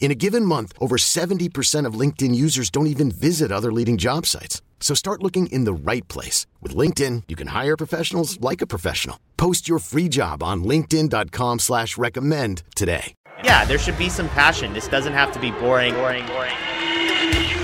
In a given month, over 70% of LinkedIn users don't even visit other leading job sites. So start looking in the right place. With LinkedIn, you can hire professionals like a professional. Post your free job on linkedin.com slash recommend today. Yeah, there should be some passion. This doesn't have to be boring, boring, boring.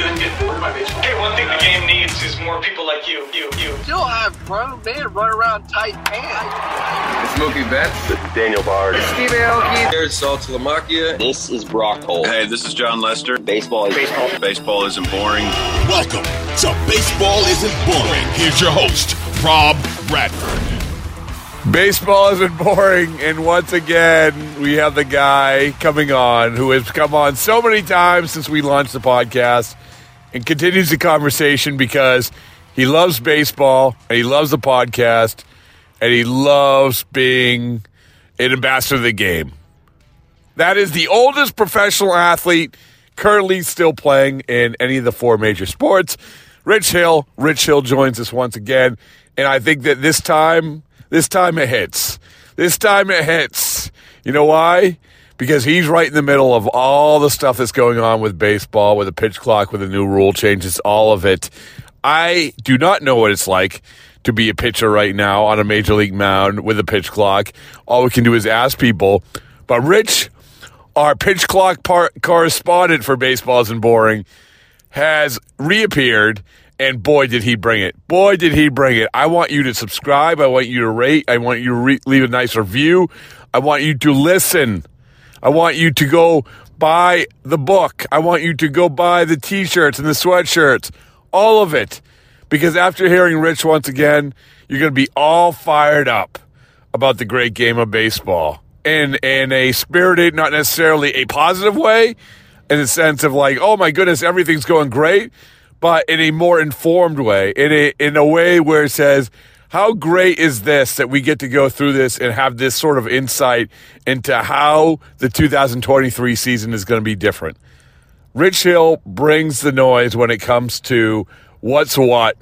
You couldn't get bored by baseball. Hey, one thing the game needs is more people like you, you, you. Still have grown men run around tight pants. It's Mookie Betts. This is Daniel Bard. Steve Aoki. There's Saltalamacchia. This is Brock Holt. Hey, this is Jon Lester. Baseball is baseball. Baseball isn't boring. Welcome to Baseball Isn't Boring. Here's your host, Rob Bradford. Baseball isn't boring, and once again, we have the guy coming on who has come on so many times since we launched the podcast and continues the conversation because he loves baseball and he loves the podcast and he loves being an ambassador of the game. That is the oldest professional athlete currently still playing in any of the four major sports. Rich Hill. Rich Hill joins us once again. And I think that this time, this time it hits. This time it hits. You know why? Because he's right in the middle of all the stuff that's going on with baseball, with the pitch clock, with the new rule changes, all of it. I do not know what it's like to be a pitcher right now on a major league mound with a pitch clock. All we can do is ask people. But Rich, our pitch clock par- correspondent for Baseballs Isn't Boring, has reappeared. And boy, did he bring it. Boy, did he bring it. I want you to subscribe. I want you to rate. I want you to re- leave a nice review. I want you to listen. I want you to go buy the book. I want you to go buy the t shirts and the sweatshirts. All of it. Because after hearing Rich once again, you're going to be all fired up about the great game of baseball in in a spirited, not necessarily a positive way, in the sense of like, oh my goodness, everything's going great, but in a more informed way, in a in a way where it says, how great is this that we get to go through this and have this sort of insight into how the 2023 season is going to be different. Rich Hill brings the noise when it comes to what's what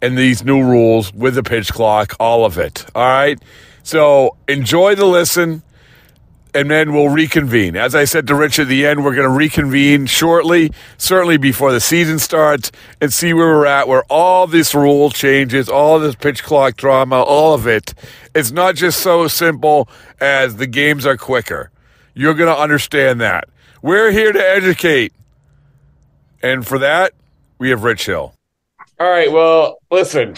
and these new rules with the pitch clock, all of it. All right. So enjoy the listen and then we'll reconvene. As I said to Rich at the end, we're going to reconvene shortly, certainly before the season starts, and see where we're at, where all this rule changes, all this pitch clock drama, all of it. It's not just so simple as the games are quicker. You're going to understand that. We're here to educate. And for that, we have Rich Hill. All right. Well, listen,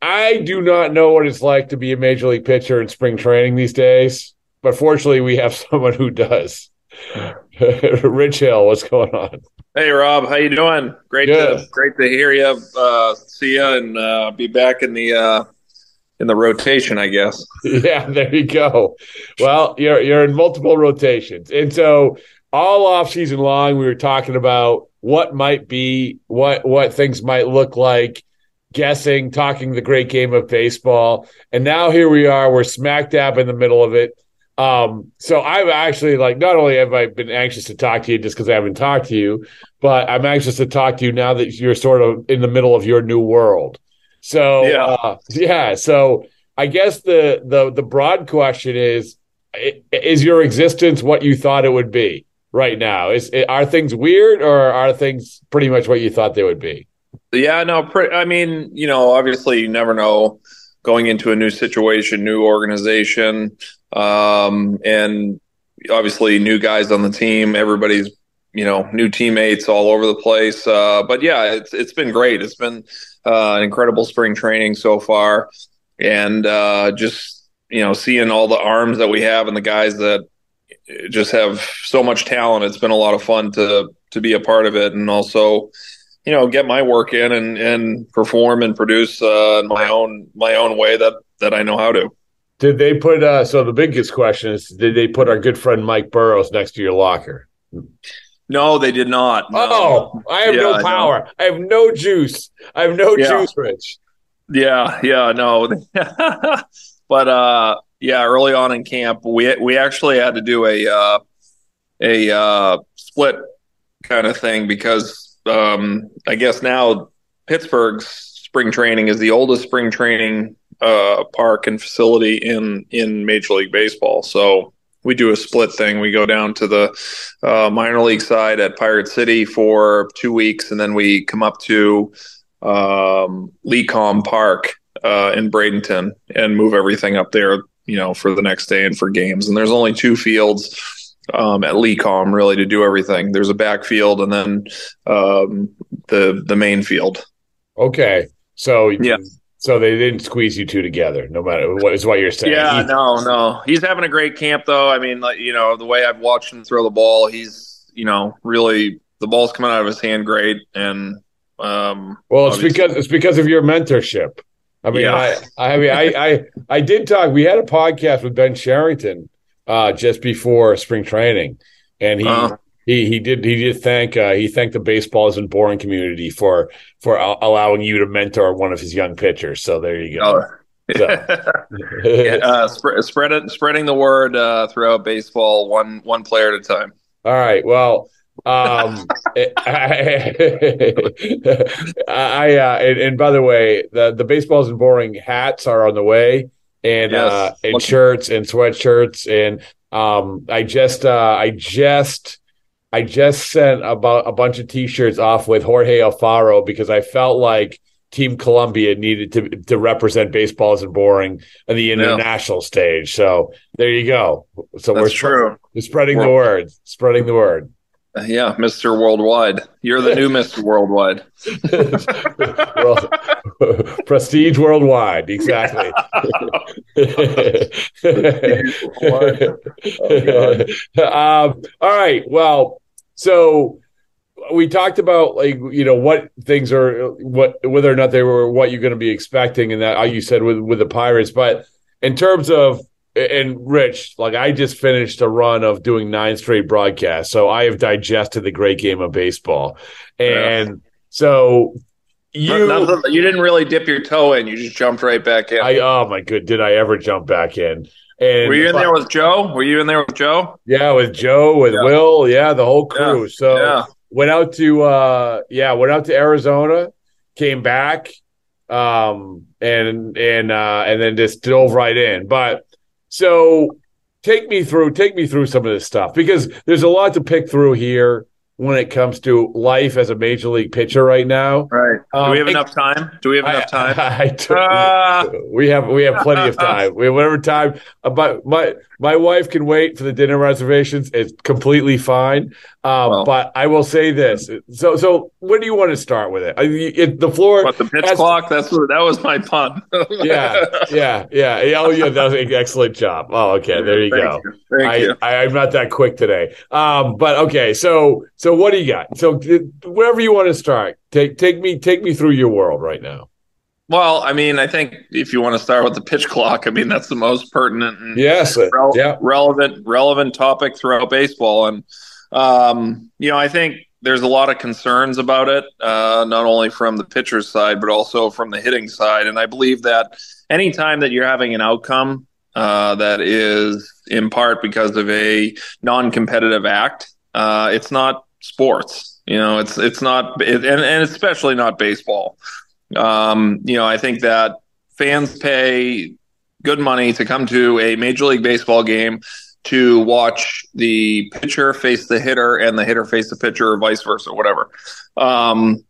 I do not know what it's like to be a major league pitcher in spring training these days but fortunately, we have someone who does. Rich Hill, what's going on? Hey Rob, how you doing? Great Good. to great to hear you, uh, see you, and uh, be back in the uh, in the rotation, I guess. Yeah, there you go. Well, you're you're in multiple rotations, and so all off season long, we were talking about what might be, what what things might look like, guessing, talking the great game of baseball, and now here we are. We're smack dab in the middle of it. Um, so I've actually like not only have I been anxious to talk to you just because I haven't talked to you, but I'm anxious to talk to you now that you're sort of in the middle of your new world. So Yeah. uh, yeah. So I guess the the the broad question is: Is your existence what you thought it would be right now? Is are things weird or are things pretty much what you thought they would be? Yeah, no, pre- I mean, you know, obviously you never know going into a new situation, new organization, um, and obviously new guys on the team. Everybody's, you know, new teammates all over the place. Uh, but yeah, it's it's been great. It's been uh, an incredible spring training so far, and uh, just you know, seeing all the arms that we have and the guys that just have so much talent, it's been a lot of fun to to be a part of it, and also, you know, get my work in and and perform and produce uh, in my own my own way that that I know how to. Did they put? Uh, so the biggest question is, did they put our good friend Mike Burrows next to your locker? No, they did not. No. Oh, I have Yeah, no I power. I, have no juice. I have no Yeah. juice, Rich. Yeah, yeah, no. but uh yeah, early on in camp, we we actually had to do a uh a uh split kind of thing because um I guess now Pittsburgh's spring training is the oldest spring training uh park and facility in in Major League Baseball. So we do a split thing. We go down to the uh, minor league side at Pirate City for two weeks, and then we come up to um, LECOM Park uh, in Bradenton and move everything up there, you know, for the next day and for games. And there's only two fields um, at Lecom really to do everything. There's a backfield and then um, the the main field. Okay, so Yeah. So they didn't squeeze you two together. No matter what is what you're saying. Yeah, He- no, no. He's having a great camp though. I mean, like, you know, the way I've watched him throw the ball, he's, you know, really the ball's coming out of his hand great and um Well, it's obviously- because it's because of your mentorship. I mean, Yeah. I, I mean, I, I, I did talk. We had a podcast with Ben Cherington uh, just before spring training, and he Uh-huh. He he did he did thank uh, he thanked the baseball isn't boring community for for a- allowing you to mentor one of his young pitchers. So there you Oh, go. So- uh, sp- spread it, spreading the word uh, throughout baseball, one one player at a time. All right. Well, um, I, I uh, and, and by the way, the the baseballs and boring hats are on the way, and Yes. uh, and shirts and sweatshirts, and um, I just uh, I just. I just sent about a bunch of T-shirts off with Jorge Alfaro because I felt like Team Colombia needed to to represent baseballs and boring on the international stage. So there you go. So we're true. we're spreading the word. Spreading the word. Yeah, Mister Worldwide. You're the new Mister Worldwide. Well, prestige worldwide, exactly. um, all right. Well, so we talked about like you know what things are what whether or not they were what you're going to be expecting, and that you said with with the Pirates, but in terms of and Rich, like I just finished a run of doing nine straight broadcasts, so I have digested the great game of baseball, and so you Nothing- you didn't really dip your toe in. You just jumped right back in. I oh my good, did I ever jump back in? And Were you in there with Joe? Were you in there with Joe? yeah, with Joe, with Yeah. Will, yeah, the whole crew. Yeah, So yeah. went out to uh yeah, went out to Arizona, came back, um, and and uh and then just dove right in. But so take me through take me through some of this stuff because there's a lot to pick through here when it comes to life as a major league pitcher right now. Right. Do Um, we have enough time? Do we have enough time? I, I do- Ah. we have we have plenty of time. We have whatever time. Uh, but my wife can wait for the dinner reservations. It's completely fine. Um, Well. but I will say this. So so where do you want to start with it? I, it the floor. But the pitch That's- clock? That's what that was my pun. yeah, yeah, yeah. Oh, yeah. That was an excellent job. Oh, okay. There you Thank go. you. Thank I, you. I, I'm not that quick today. Um, but okay. So so what do you got? So wherever you want to start, take take me take me through your world right now. Well, I mean, I think if you want to start with the pitch clock, I mean that's the most pertinent and Yes. rel- yeah. relevant relevant topic throughout baseball. And um, you know, I think there's a lot of concerns about it, uh, not only from the pitcher's side but also from the hitting side. And I believe that anytime that you're having an outcome uh, that is in part because of a non-competitive act, uh, it's not sports. You know, it's it's not, it, and and especially not baseball. Um, you know, I think that fans pay good money to come to a Major League Baseball game to watch the pitcher face the hitter and the hitter face the pitcher or vice versa, whatever. Um,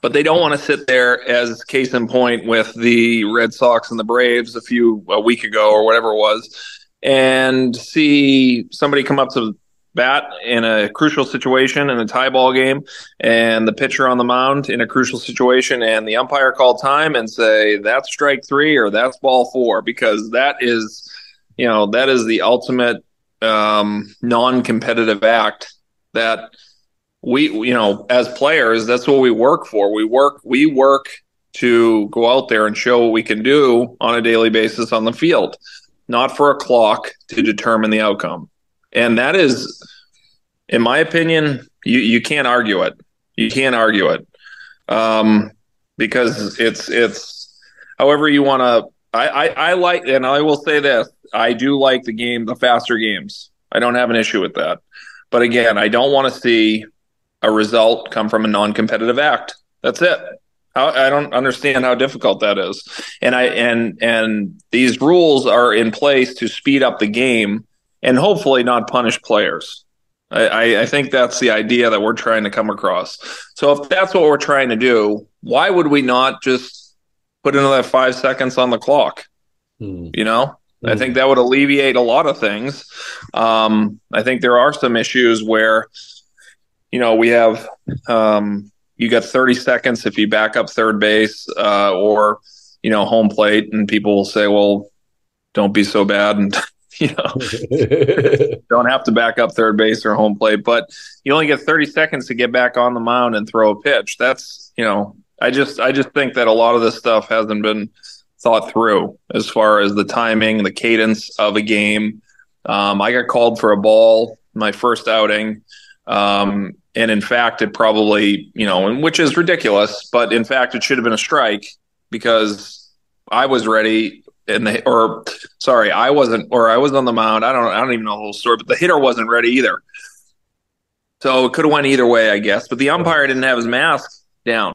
but they don't want to sit there as case in point with the Red Sox and the Braves a few a week ago or whatever it was, and see somebody come up to bat in a crucial situation in a tie ball game and the pitcher on the mound in a crucial situation and the umpire call time and say that's strike three or that's ball four because that is you know that is the ultimate um, non-competitive act that we you know as players that's what we work for. We work we work to go out there and show what we can do on a daily basis on the field not for a clock to determine the outcome and that is in my opinion you you can't argue it. You can't argue it. Um, because it's it's however you want to I, I i like and i will say this i do like the game the faster games. I don't have an issue with that. But again i don't want to see a result come from a non-competitive act. That's it. I don't understand how difficult that is, and I and and these rules are in place to speed up the game and hopefully not punish players. I, I think that's the idea that we're trying to come across. So if that's what we're trying to do, why would we not just put another five seconds on the clock? Hmm. You know, hmm. I think that would alleviate a lot of things. Um, I think there are some issues where, you know, we have um, you got 30 seconds if you back up third base uh, or you know home plate, and people will say, "Well, don't be so bad," and you know don't have to back up third base or home plate, but you only get 30 seconds to get back on the mound and throw a pitch. That's you know, I just I just think that a lot of this stuff hasn't been thought through as far as the timing, the cadence of a game. Um, I got called for a ball my first outing. Um, and in fact, it probably, you know, which is ridiculous, but in fact, it should have been a strike because I was ready and the, or sorry, I wasn't, or I was on the mound. I don't, I don't even know the whole story, but the hitter wasn't ready either. So it could have went either way, I guess. But the umpire didn't have his mask down.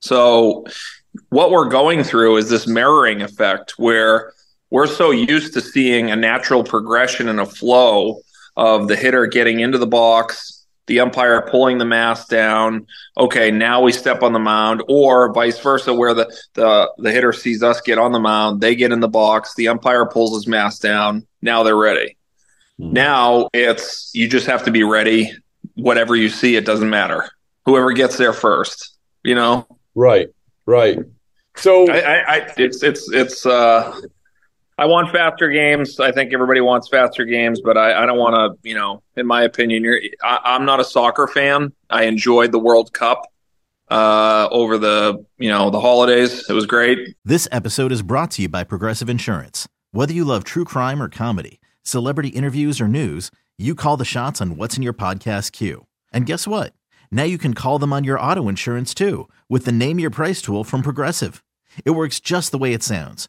So what we're going through is this mirroring effect where we're so used to seeing a natural progression and a flow of the hitter getting into the box, the umpire pulling the mask down. Okay, now we step on the mound, or vice versa, where the the the hitter sees us get on the mound, they get in the box, the umpire pulls his mask down. Now they're ready. Mm. Now it's you just have to be ready. Whatever you see, it doesn't matter. Whoever gets there first, you know. Right, right. So I, I, I it's it's it's uh I want faster games. I think everybody wants faster games, but I, I don't want to, you know, in my opinion, you're, I, am not a soccer fan. I enjoyed the World Cup uh, over the, you know, the holidays. It was great. This episode is brought to you by Progressive Insurance. Whether you love true crime or comedy, celebrity interviews or news, you call the shots on what's in your podcast queue. And guess what? Now you can call them on your auto insurance too with the Name Your Price tool from Progressive. It works just the way it sounds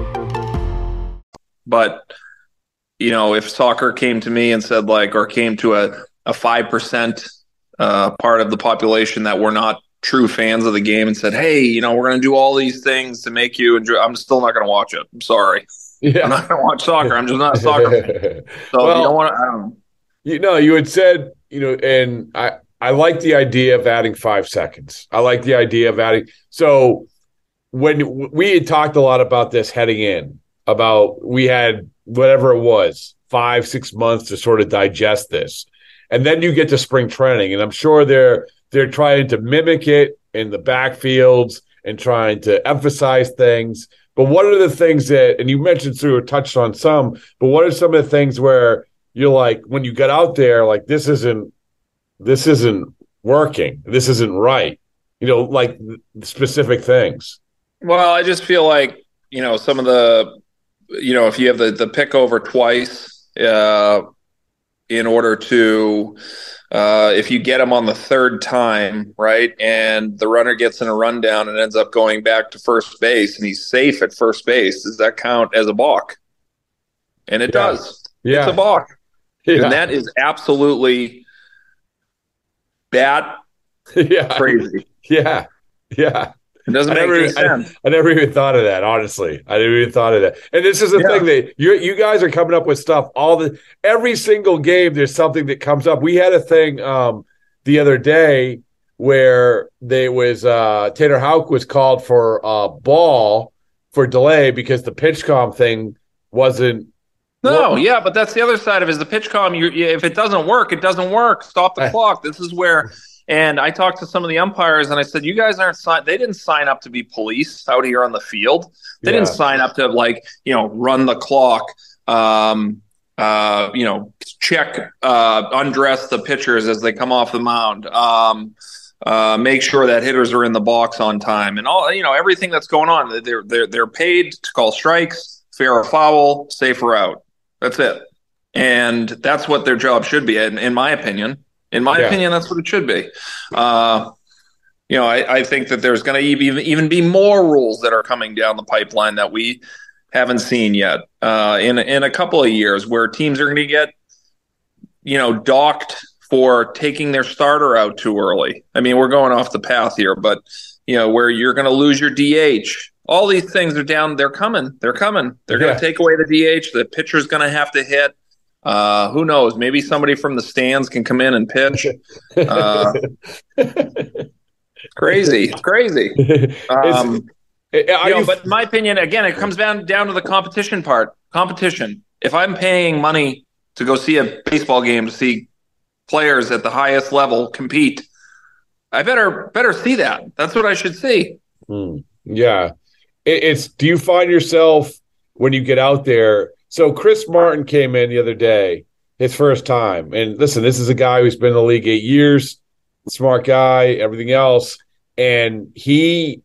But you know, if soccer came to me and said like, or came to a a five percent uh, part of the population that were not true fans of the game and said, "Hey, you know, we're going to do all these things to make you enjoy," I'm still not going to watch it. I'm sorry. Yeah. I'm not going to watch soccer. I'm just not a soccer fan. So Well, you don't want to. You know, you had said, you know, and I I like the idea of adding five seconds. I like the idea of adding. So when we had talked a lot about this heading in, about we had whatever it was, five six months to sort of digest this, and then you get to spring training, and I'm sure they're they're trying to mimic it in the backfields and trying to emphasize things. But what are the things that, and you mentioned through or touched on some, but what are some of the things where you're like, when you get out there, like this isn't, this isn't working, this isn't right, you know, like specific things. Well, I just feel like you know some of the, you know, if you have the the pick over twice, uh, in order to, uh, if you get him on the third time, right, and the runner gets in a rundown and ends up going back to first base and he's safe at first base, does that count as a balk? And it Yeah. does. Yeah. It's a balk, Yeah. and that is absolutely bat yeah. crazy. Yeah. Yeah. It doesn't I make never, any I, sense. I never even thought of that. Honestly, I never even thought of that. And this is the Yeah. thing that you you guys are coming up with stuff all the every single game. There's something that comes up. We had a thing um, the other day where there was uh, Taylor Houck was called for a ball for delay because the PitchCom thing wasn't. No, yeah, but that's the other side of it is the PitchCom. You, if it doesn't work, it doesn't work. Stop the clock. This is where. And I talked to some of the umpires, and I said, "You guys aren't sign. They didn't sign up to be police out here on the field. They didn't sign up to like you know run the clock. Um, uh, you know, check, uh, undress the pitchers as they come off the mound. Um, uh, make sure that hitters are in the box on time, and all you know everything that's going on. They're they're they're paid to call strikes, fair or foul, safe or out. That's it. And that's what their job should be, in, in my opinion. In my Yeah. opinion, that's what it should be. Uh, you know, I, I think that there's going to even even be more rules that are coming down the pipeline that we haven't seen yet uh, in in a couple of years, where teams are going to get you know docked for taking their starter out too early. I mean, we're going off the path here, but you know, where you're going to lose your DH. All these things are down. They're coming. They're coming. They're going to take away the DH. The pitcher's going to have to hit. Uh, who knows? Maybe somebody from the stands can come in and pitch. Uh, crazy, it's crazy. Um, you know, but in my opinion, again, it comes down down to the competition part. Competition. If I'm paying money to go see a baseball game to see players at the highest level compete, I better better see that. That's what I should see. Hmm. Yeah. It, it's do you find yourself when you get out there? So Chris Martin came in the other day, his first time. And listen, this is a guy who's been in the league eight years, smart guy, everything else. And he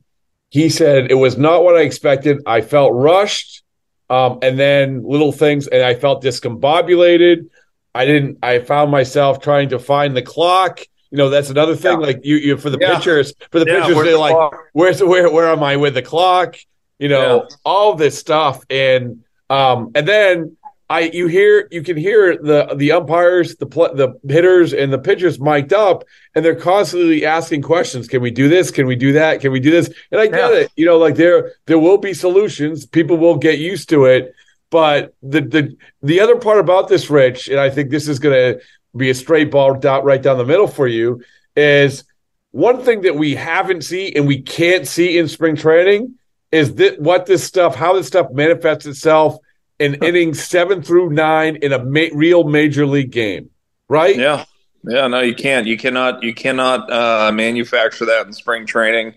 he said it was not what I expected. I felt rushed. Um, and then little things, and I felt discombobulated. I didn't. I found myself trying to find the clock. You know, that's another thing. Like you, you for the Yeah. pitchers, for the Yeah, pitchers, they're the like, clock? "Where's where? Where am I with the clock?" You know, all this stuff, and um, and then I, you hear, you can hear the the umpires, the pl- the hitters, and the pitchers mic'd up, and they're constantly asking questions. Can we do this? Can we do that? Can we do this? And I get Yeah. it. You know, like there there will be solutions. People will get used to it. But the the the other part about this, Rich, and I think this is going to be a straight ball dot right down the middle for you, is one thing that we haven't seen and we can't see in spring training is that what this stuff, how this stuff manifests itself in innings seven through nine in a ma- real major league game, right? Yeah. Yeah, no, you can't. You cannot. You cannot uh, manufacture that in spring training.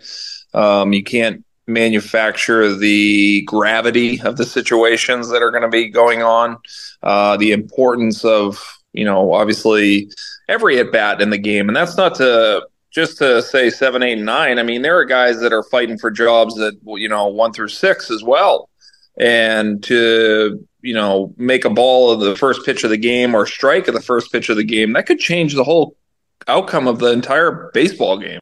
Um, you can't manufacture the gravity of the situations that are going to be going on, uh, the importance of you know obviously every at bat in the game, and that's not to just to say seven, eight, nine. I mean, there are guys that are fighting for jobs that you know one through six as well, and to you know make a ball of the first pitch of the game or strike of the first pitch of the game that could change the whole outcome of the entire baseball game.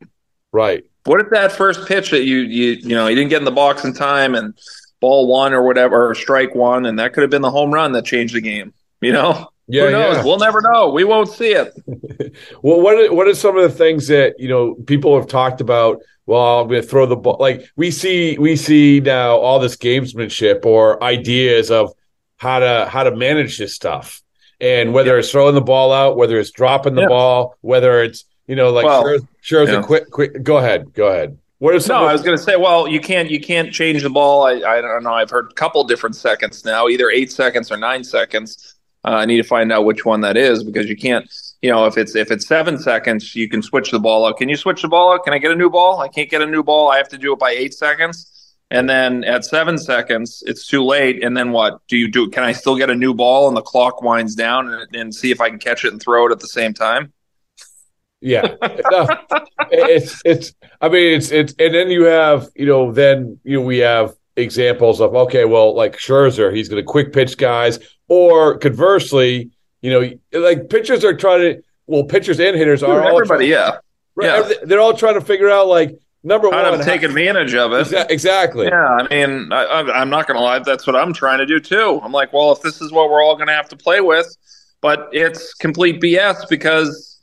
Right. What if that first pitch that you you you know you didn't get in the box in time and ball one or whatever or strike one and that could have been the home run that changed the game. You know. Yeah, Who knows? yeah. We'll never know. We won't see it. Well, what are, what are some of the things that you know people have talked about? Well, I'm going to throw the ball. Like we see, we see now all this gamesmanship or ideas of how to how to manage this stuff, and whether it's throwing the ball out, whether it's dropping the Yeah. ball, whether it's you know like Well, sure, sure yeah. a quick quick. Go ahead, go ahead. What is some No, I was going to say, well, you can't you can't change the ball. I, I don't know. I've heard a couple different seconds now, either eight seconds or nine seconds. Uh, I need to find out which one that is because you can't. You know, if it's if it's seven seconds, you can switch the ball out. Can you switch the ball out? Can I get a new ball? I can't get a new ball. I have to do it by eight seconds. And then at seven seconds, it's too late. And then what do you do? Can I still get a new ball and the clock winds down and, and see if I can catch it and throw it at the same time? Yeah, No, it's it's. I mean, it's it's, and then you have you know then you know, we have examples of okay, well, like Scherzer, he's going to quick pitch guys, or conversely, you know, like pitchers are trying to well, pitchers and hitters are all Everybody, trying, yeah. right, yeah. they're all trying to figure out like number How one to take advantage of it. Exa- exactly. Yeah, I mean, I, I- I'm not going to lie. That's what I'm trying to do too. I'm like, well, if this is what we're all going to have to play with, but it's complete BS because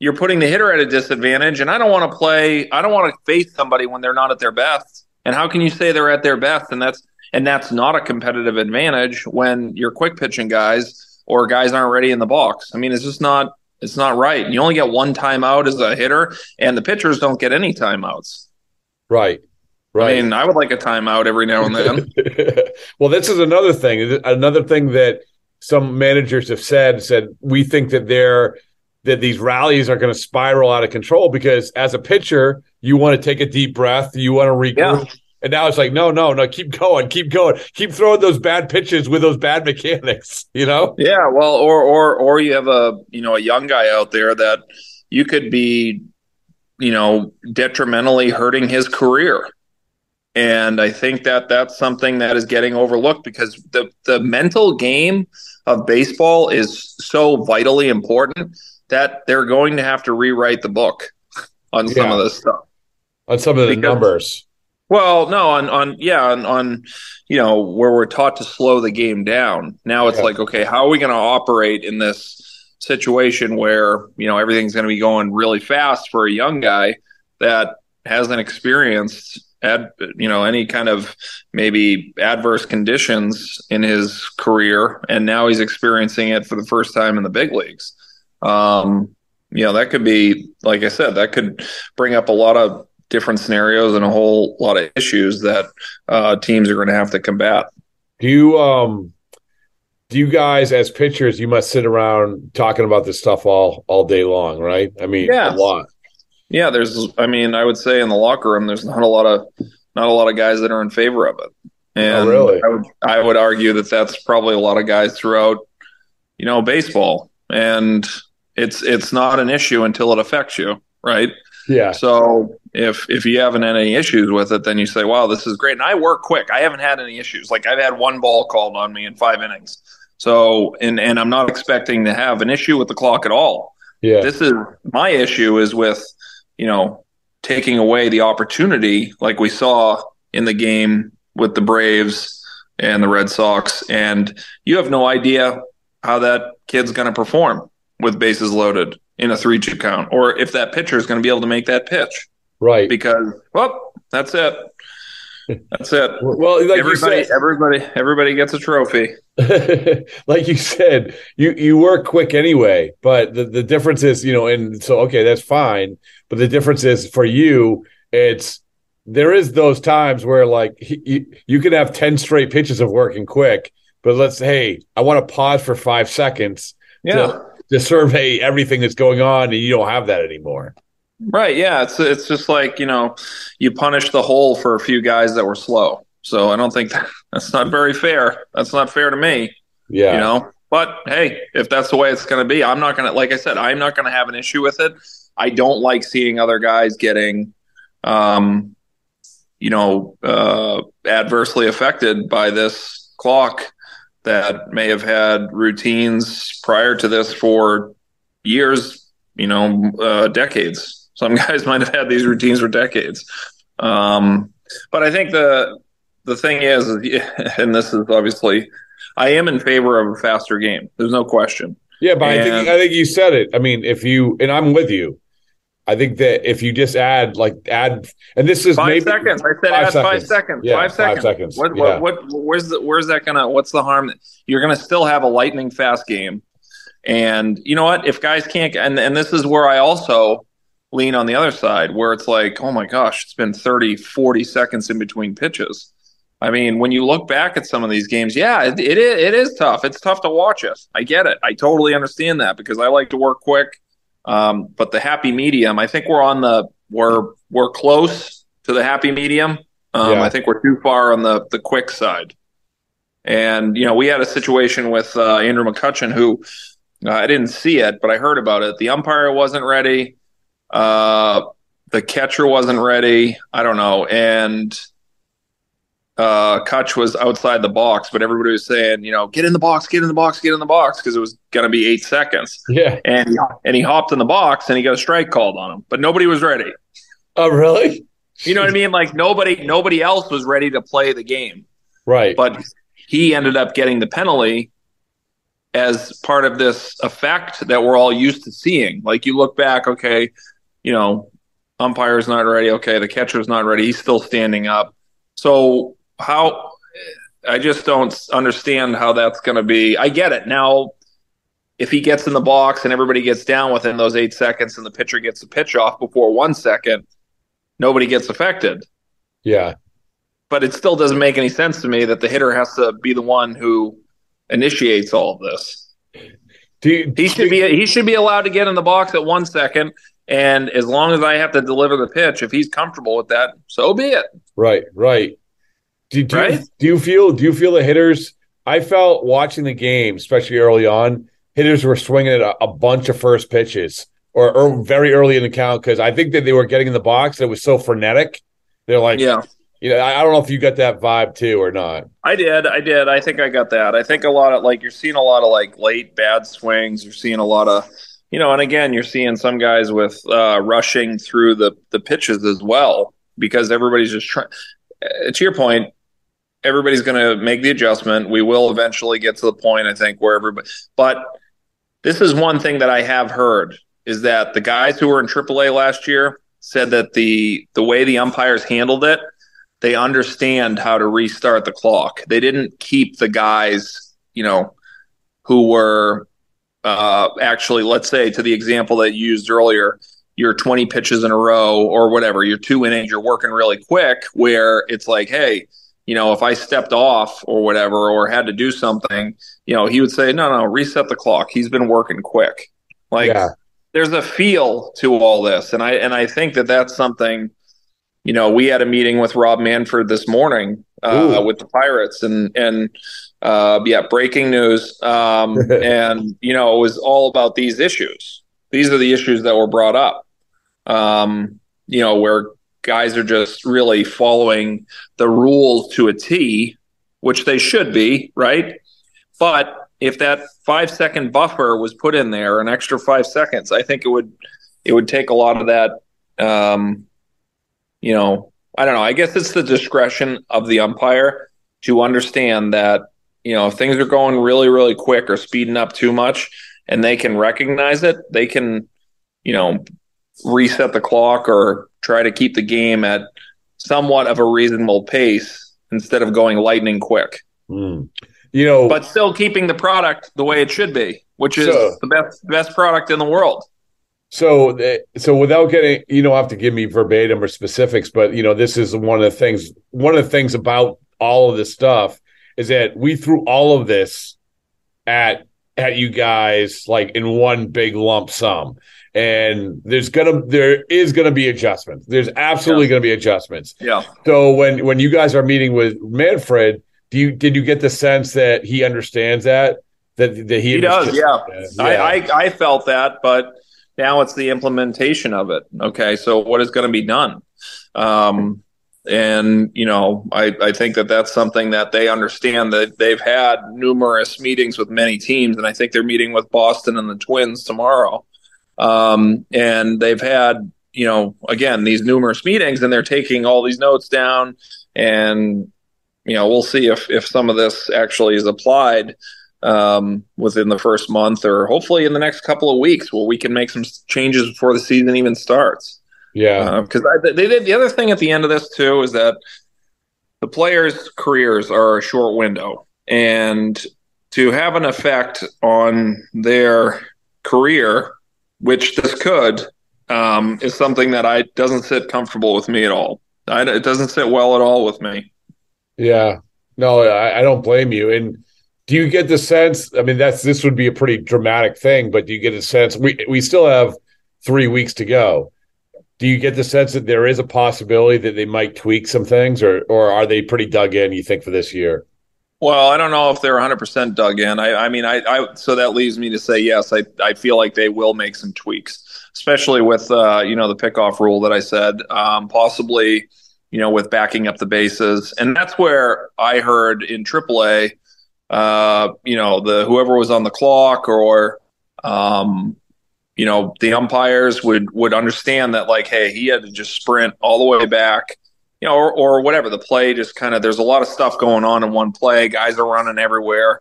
you're putting the hitter at a disadvantage, and I don't want to play. I don't want to face somebody when they're not at their best. And how can you say they're at their best? And that's and that's not a competitive advantage when you're quick pitching guys or guys aren't ready in the box. I mean, it's just not. It's not right. You only get one timeout as a hitter, and the pitchers don't get any timeouts. Right. Right. I mean, I would like a timeout every now and then. well, this is another thing. Another thing that some managers have said said we think that they're that these rallies are going to spiral out of control because as a pitcher, you want to take a deep breath, you want to regroup. And now it's like, no, no, no, keep going, keep going, keep throwing those bad pitches with those bad mechanics, you know? Yeah, well, or or or you have a you know a young guy out there that you could be, you know, detrimentally hurting his career, and I think that that's something that is getting overlooked because the the mental game of baseball is so vitally important that they're going to have to rewrite the book on some of this stuff. On some of the Because- numbers. Well, no, on on yeah, on, on you know where we're taught to slow the game down. Now it's Yeah. like, okay, how are we going to operate in this situation where you know everything's going to be going really fast for a young guy that hasn't experienced ad, you know any kind of maybe adverse conditions in his career, and now he's experiencing it for the first time in the big leagues. Um, you know that could be, like I said, that could bring up a lot of different scenarios and a whole lot of issues that uh, teams are going to have to combat. Do you um do you guys as pitchers you must sit around talking about this stuff all all day long, right? I mean Yeah. a lot. Yeah, there's. I mean, I would say in the locker room, there's not a lot of not a lot of guys that are in favor of it. And Oh, really? I would I would argue that that's probably a lot of guys throughout, you know, baseball. And it's it's not an issue until it affects you, right? Yeah. So if if you haven't had any issues with it, then you say, "Wow, this is great." And I work quick. I haven't had any issues. Like I've had one ball called on me in five innings. So and and I'm not expecting to have an issue with the clock at all. Yeah. This is my issue is with you know taking away the opportunity, like we saw in the game with the Braves and the Red Sox, and you have no idea how that kid's going to perform with bases loaded in a three-two count, or if that pitcher is going to be able to make that pitch. Right. Because well, that's it. That's it. Well, like you everybody, said- everybody, everybody gets a trophy. like you said, you you work quick anyway, but the, the difference is, you know, and so okay, that's fine. But the difference is for you, it's there is those times where like he, you, you can have 10 straight pitches of working quick, but let's hey, I want to pause for five seconds Yeah. to, to survey everything that's going on, and you don't have that anymore. Right. Yeah. It's it's just like you know, you punish the whole for a few guys that were slow. So I don't think that, that's not very fair. That's not fair to me. Yeah. You know. But hey, if that's the way it's going to be, I'm not going to. Like I said, I'm not going to have an issue with it. I don't like seeing other guys getting, um, you know, uh, adversely affected by this clock that may have had routines prior to this for years, you know, uh, decades. Some guys might have had these routines for decades. Um, but I think the the thing is, and this is obviously, I am in favor of a faster game. There's no question. Yeah, but And- I think I think you said it. I mean, if you and I'm with you. I think that if you just add like add and this is Five maybe seconds. I said add five seconds. Yeah, five seconds. Five seconds. What, yeah. what, what, where's the, where's that gonna? What's the harm? You're gonna still have a lightning fast game, and you know what? If guys can't, and and this is where I also lean on the other side, where it's like, oh my gosh, it's been 30, 40 seconds in between pitches. I mean, when you look back at some of these games, yeah, it, it is it is tough. It's tough to watch it. I get it. I totally understand that because I like to work quick. Um, but the happy medium, I think we're on the we're we're close to the happy medium. Um, Yeah. I think we're too far on the the quick side. And you know, we had a situation with uh, Andrew McCutchen who uh, I didn't see it, but I heard about it. The umpire wasn't ready. Uh, the catcher wasn't ready. I don't know, and uh, Cutch was outside the box, but everybody was saying, you know, get in the box, get in the box, get in the box, because it was going to be eight seconds. Yeah. And he, and he hopped in the box and he got a strike called on him, but nobody was ready. Oh, really? You know what I mean? Like nobody, nobody else was ready to play the game, Right. but he ended up getting the penalty as part of this effect that we're all used to seeing. Like you look back, okay, you know, umpire's not ready. Okay, the catcher's not ready. He's still standing up. So how? I just don't understand how that's going to be. I get it now. If he gets in the box and everybody gets down within those eight seconds, and the pitcher gets the pitch off before one second, nobody gets affected. yeah. But it still doesn't make any sense to me that the hitter has to be the one who initiates all of this. Do you, He should be he should be allowed to get in the box at one second, and as long as I have to deliver the pitch, if he's comfortable with that, so be it. Right, right. Do, do, you, Right? do you feel do you feel the hitters? I felt watching the game, especially early on, hitters were swinging at a, a bunch of first pitches or, or very early in the count because I think that they were getting in the box. And it was so frenetic. They're like, Yeah. you know, I, I don't know if you got that vibe too or not. I did, I did. I think I got that. I think a lot of like you're seeing a lot of like late bad swings. You're seeing a lot of, you know, and again, you're seeing some guys with uh, rushing through the the pitches as well because everybody's just trying. Uh, to your point, everybody's going to make the adjustment. We will eventually get to the point, I think, where everybody. But this is one thing that I have heard is that the guys who were in AAA last year said that the the way the umpires handled it, they understand how to restart the clock. They didn't keep the guys, you know, who were uh, actually, let's say, to the example that you used earlier, you're 20 pitches in a row or whatever, you're two innings, you're working really quick, where it's like, hey, you know, if I stepped off or whatever or had to do something, you know, he would say, no, no, reset the clock. He's been working quick. Like, Yeah. there's a feel to all this, and I and I think that that's something. You know, we had a meeting with Rob Manfred this morning uh, with the Pirates, and and uh, yeah, breaking news. Um, and you know, it was all about these issues. These are the issues that were brought up. Um, you know, where guys are just really following the rules to a T, which they should be, right? But if that five second buffer was put in there, an extra five seconds, I think it would it would take a lot of that. Um, you know, I don't know. I guess it's the discretion of the umpire to understand that you know if things are going really really quick or speeding up too much, and they can recognize it, they can you know reset the clock or try to keep the game at somewhat of a reasonable pace instead of going lightning quick Mm. You know, but still keeping the product the way it should be, which is So- the best best product in the world. So, so without getting, you don't have to give me verbatim or specifics, but you know, this is one of the things. One of the things about all of this stuff is that we threw all of this at at you guys like in one big lump sum, and there's gonna there is gonna be adjustments. There's absolutely Yeah. gonna be adjustments. Yeah. So when when you guys are meeting with Manfred, do you did you get the sense that he understands that that that he He does, yeah. understands- I, I I felt that, but now it's the implementation of it. Okay, so what is going to be done? Um, and you know, I I think that that's something that they understand that they've had numerous meetings with many teams, and I think they're meeting with Boston and the Twins tomorrow. Um, and they've had you know again these numerous meetings, and they're taking all these notes down, and you know we'll see if if some of this actually is applied um, within the first month or hopefully in the next couple of weeks where we can make some changes before the season even starts. Yeah. Because they, they, the other thing at the end of this too is that the players' careers are a short window, and to have an effect on their career, which this could, um, is something that I doesn't sit comfortable with me at all. I, it doesn't sit well at all with me. Yeah. No, I, I don't blame you. And do you get the sense? I mean, that's this would be a pretty dramatic thing, but do you get a sense? We we still have three weeks to go. Do you get the sense that there is a possibility that they might tweak some things, or or are they pretty dug in? You think for this year? Well, I don't know if they're 100% dug in. I, I mean, I, I, so that leaves me to say yes. I, I feel like they will make some tweaks, especially with, uh, you know, the pickoff rule that I said, um, possibly, you know, with backing up the bases, and that's where I heard in AAA, uh, you know, the whoever was on the clock or, um, you know, the umpires would would understand that, like, hey, he had to just sprint all the way back you know, or, or whatever. The play just kind of there's a lot of stuff going on in one play. Guys are running everywhere.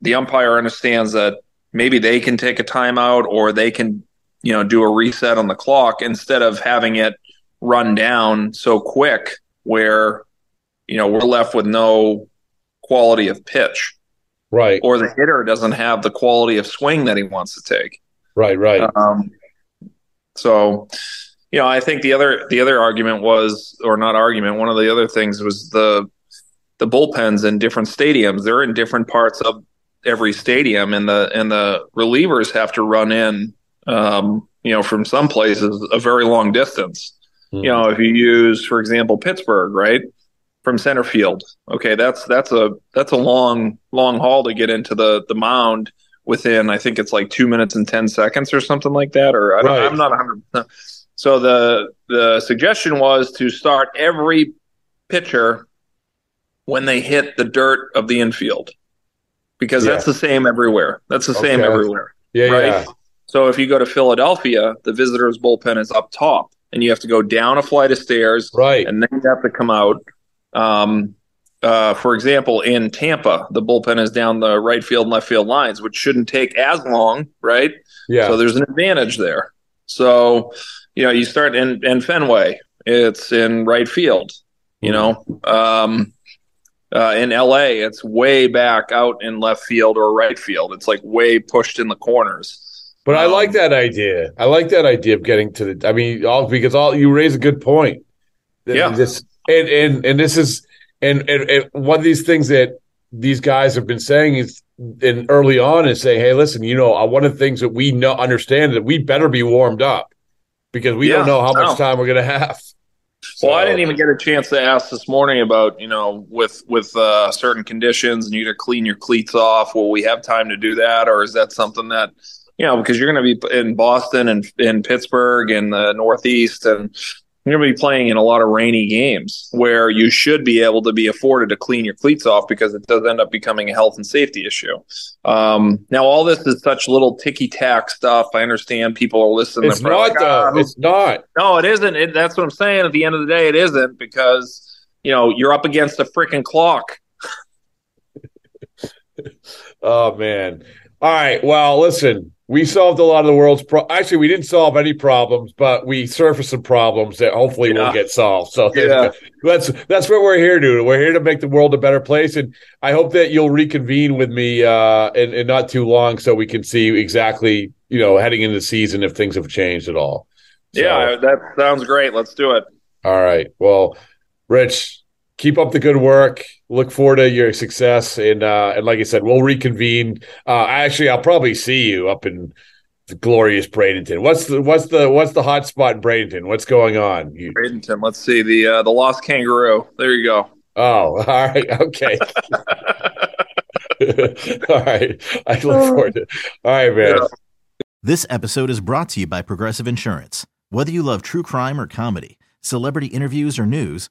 The umpire understands that maybe they can take a timeout or they can, you know, do a reset on the clock instead of having it run down so quick where, you know, we're left with no quality of pitch. Right. Or the hitter doesn't have the quality of swing that he wants to take. Right. Right. Um, so, you know, I think the other the other argument was, or not argument, one of the other things was the the bullpens in different stadiums. They're in different parts of every stadium, and the and the relievers have to run in, um, you know, from some places a very long distance. You know, if you use, for example, Pittsburgh, right, from center field, okay, that's that's a that's a long long haul to get into the the mound within. I think it's like two minutes and ten seconds or something like that. Or I don't, Right. I'm not 100. percent So the the suggestion was to start every pitcher when they hit the dirt of the infield, because Yeah. that's the same everywhere. That's the same everywhere. Yeah. right? Yeah. So if you go to Philadelphia, the visitors' bullpen is up top, and you have to go down a flight of stairs, right? And then you have to come out. Um, uh, for example, in Tampa, the bullpen is down the right field and left field lines, which shouldn't take as long, right? Yeah. So there's an advantage there. So you know, you start in in Fenway, it's in right field. You know, um, uh, in LA, it's way back out in left field or right field. It's like way pushed in the corners. But I like that idea. I like that idea of getting to the. I mean, all because all you raise a good point. Yeah. This and and and this is and, and and one of these things that these guys have been saying is and early on is saying, hey, listen, you know, uh, one of the things that we know understand that we better be warmed up because we Yeah, don't know how much no. time we're going to have. Well, I didn't even get a chance to ask this morning about you know with with uh, certain conditions and you to clean your cleats off. Will we have time to do that, or is that something that you know because you're going to be in Boston and in Pittsburgh and the Northeast and you're going to be playing in a lot of rainy games where you should be able to be afforded to clean your cleats off because it does end up becoming a health and safety issue. Um, now, all this is such little ticky tack stuff. I understand people are listening. It's not like, though. "Ah, It's not. no, it isn't. It, that's what I'm saying. At the end of the day, it isn't because you know you're up against a freaking clock. Oh man. All right. Well, listen, we solved a lot of the world's pro- actually we didn't solve any problems, but we surfaced some problems that hopefully will get solved. So Yeah. that's that's what we're here to do. We're here to make the world a better place. And I hope that you'll reconvene with me uh in, in not too long so we can see exactly, you know, heading into the season if things have changed at all. So- Yeah, that sounds great. Let's do it. all right. Well, Rich, keep up the good work. Look forward to your success. And uh, and like I said, we'll reconvene. Uh, actually, I'll probably see you up in the glorious Bradenton. What's the what's the what's the hot spot in Bradenton? What's going on? You, Bradenton. Let's see the uh, the lost kangaroo. There you go. oh, all right, okay. all right, I look forward to. It. All right, man. This episode is brought to you by Progressive Insurance. Whether you love true crime or comedy, celebrity interviews or news,